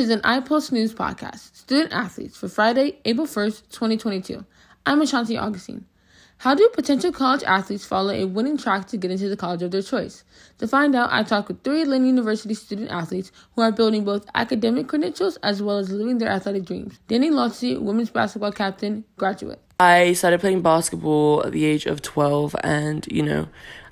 is an iPulse News podcast, Student Athletes, for Friday, April 1st, 2022. I'm Ashanti Augustine. How do potential college athletes follow a winning track to get into the college of their choice? To find out, I talked with three Lynn University student athletes who are building both academic credentials as well as living their athletic dreams. Danny Lotzi, women's basketball captain, graduate. I started playing basketball at the age of 12 and, you know,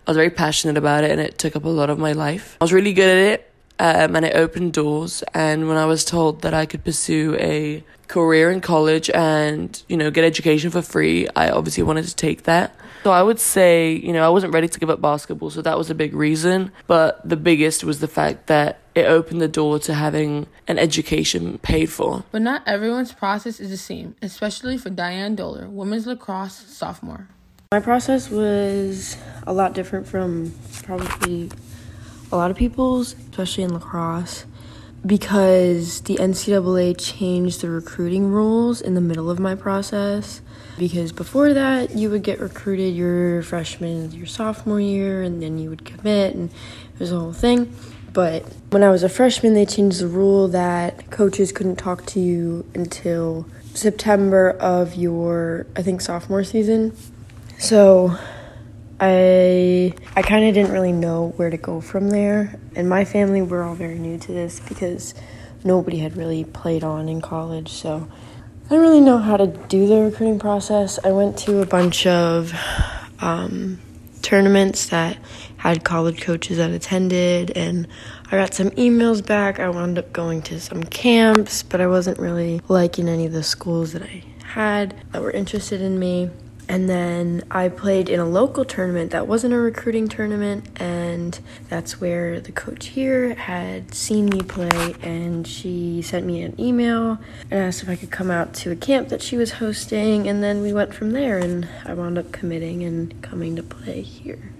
I was very passionate about it and it took up a lot of my life. I was really good at it um, and it opened doors. And when I was told that I could pursue a career in college and, you know, get education for free, I obviously wanted to take that. So I would say, you know, I wasn't ready to give up basketball, so that was a big reason. But the biggest was the fact that it opened the door to having an education paid for. But not everyone's process is the same, especially for Diane Doler, women's lacrosse sophomore. My process was a lot different from probably a lot of people's, especially in lacrosse, because the NCAA changed the recruiting rules in the middle of my process. Because before that, you would get recruited your freshman, your sophomore year, and then you would commit, and it was a whole thing. But when I was a freshman, they changed the rule that coaches couldn't talk to you until September of your, I think, sophomore season. So I I kind of didn't really know where to go from there. And my family were all very new to this because nobody had really played on in college. So I didn't really know how to do the recruiting process. I went to a bunch of um, tournaments that had college coaches that attended, and I got some emails back. I wound up going to some camps, but I wasn't really liking any of the schools that I had that were interested in me. And then I played in a local tournament that wasn't a recruiting tournament, and that's where the coach here had seen me play, and she sent me an email and asked if I could come out to a camp that she was hosting, and then we went from there, and I wound up committing and coming to play here.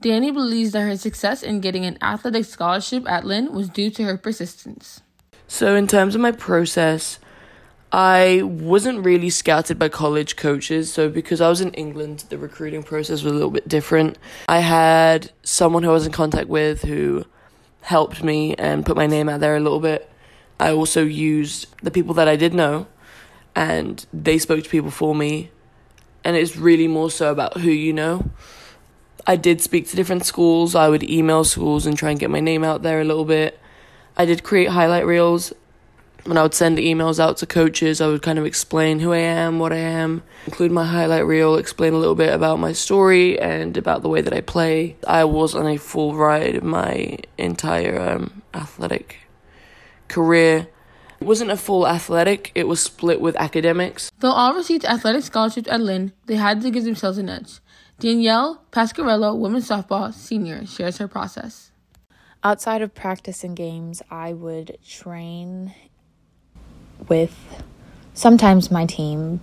Danny believes that her success in getting an athletic scholarship at Lynn was due to her persistence. So, in terms of my process, I wasn't really scouted by college coaches, so because I was in England, the recruiting process was a little bit different. I had someone who I was in contact with who helped me and put my name out there a little bit. I also used the people that I did know, and they spoke to people for me, and it's really more so about who you know. I did speak to different schools, I would email schools and try and get my name out there a little bit. I did create highlight reels when I would send emails out to coaches, I would kind of explain who I am, what I am, include my highlight reel, explain a little bit about my story and about the way that I play. I was on a full ride of my entire um, athletic career. It wasn't a full athletic, it was split with academics. Though all received athletic scholarships at Lynn, they had to give themselves an edge. Danielle Pasquarello, women's softball senior, shares her process. Outside of practice and games, I would train with sometimes my team,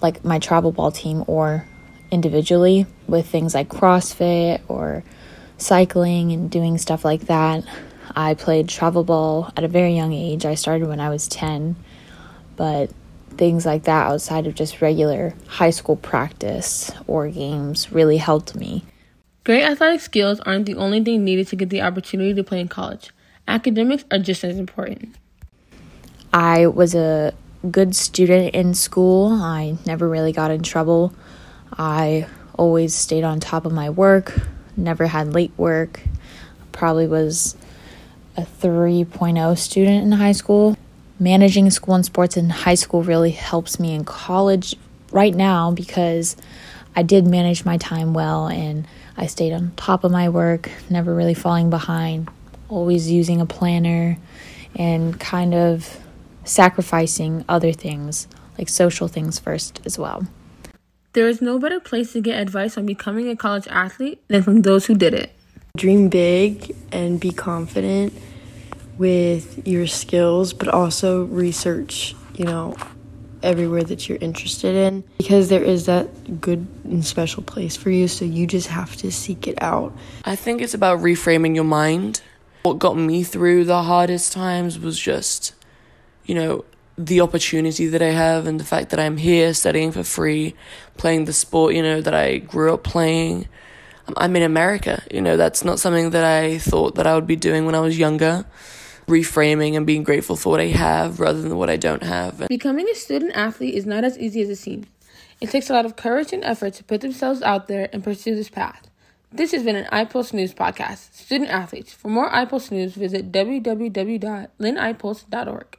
like my travel ball team, or individually with things like CrossFit or cycling and doing stuff like that. I played travel ball at a very young age. I started when I was 10, but things like that outside of just regular high school practice or games really helped me. Great athletic skills aren't the only thing needed to get the opportunity to play in college. Academics are just as important. I was a good student in school. I never really got in trouble. I always stayed on top of my work, never had late work. Probably was a 3.0 student in high school. Managing school and sports in high school really helps me in college right now because I did manage my time well and I stayed on top of my work, never really falling behind, always using a planner and kind of sacrificing other things, like social things first as well. There is no better place to get advice on becoming a college athlete than from those who did it. Dream big and be confident with your skills, but also research, you know, everywhere that you're interested in because there is that good and special place for you, so you just have to seek it out. I think it's about reframing your mind. What got me through the hardest times was just you know, the opportunity that I have and the fact that I'm here studying for free, playing the sport, you know, that I grew up playing. Um, I'm in America, you know, that's not something that I thought that I would be doing when I was younger. reframing and being grateful for what I have rather than what I don't have. Becoming a student athlete is not as easy as it seems. It takes a lot of courage and effort to put themselves out there and pursue this path. This has been an iPulse News podcast, Student Athletes. For more iPulse News, visit www.linipulse.org.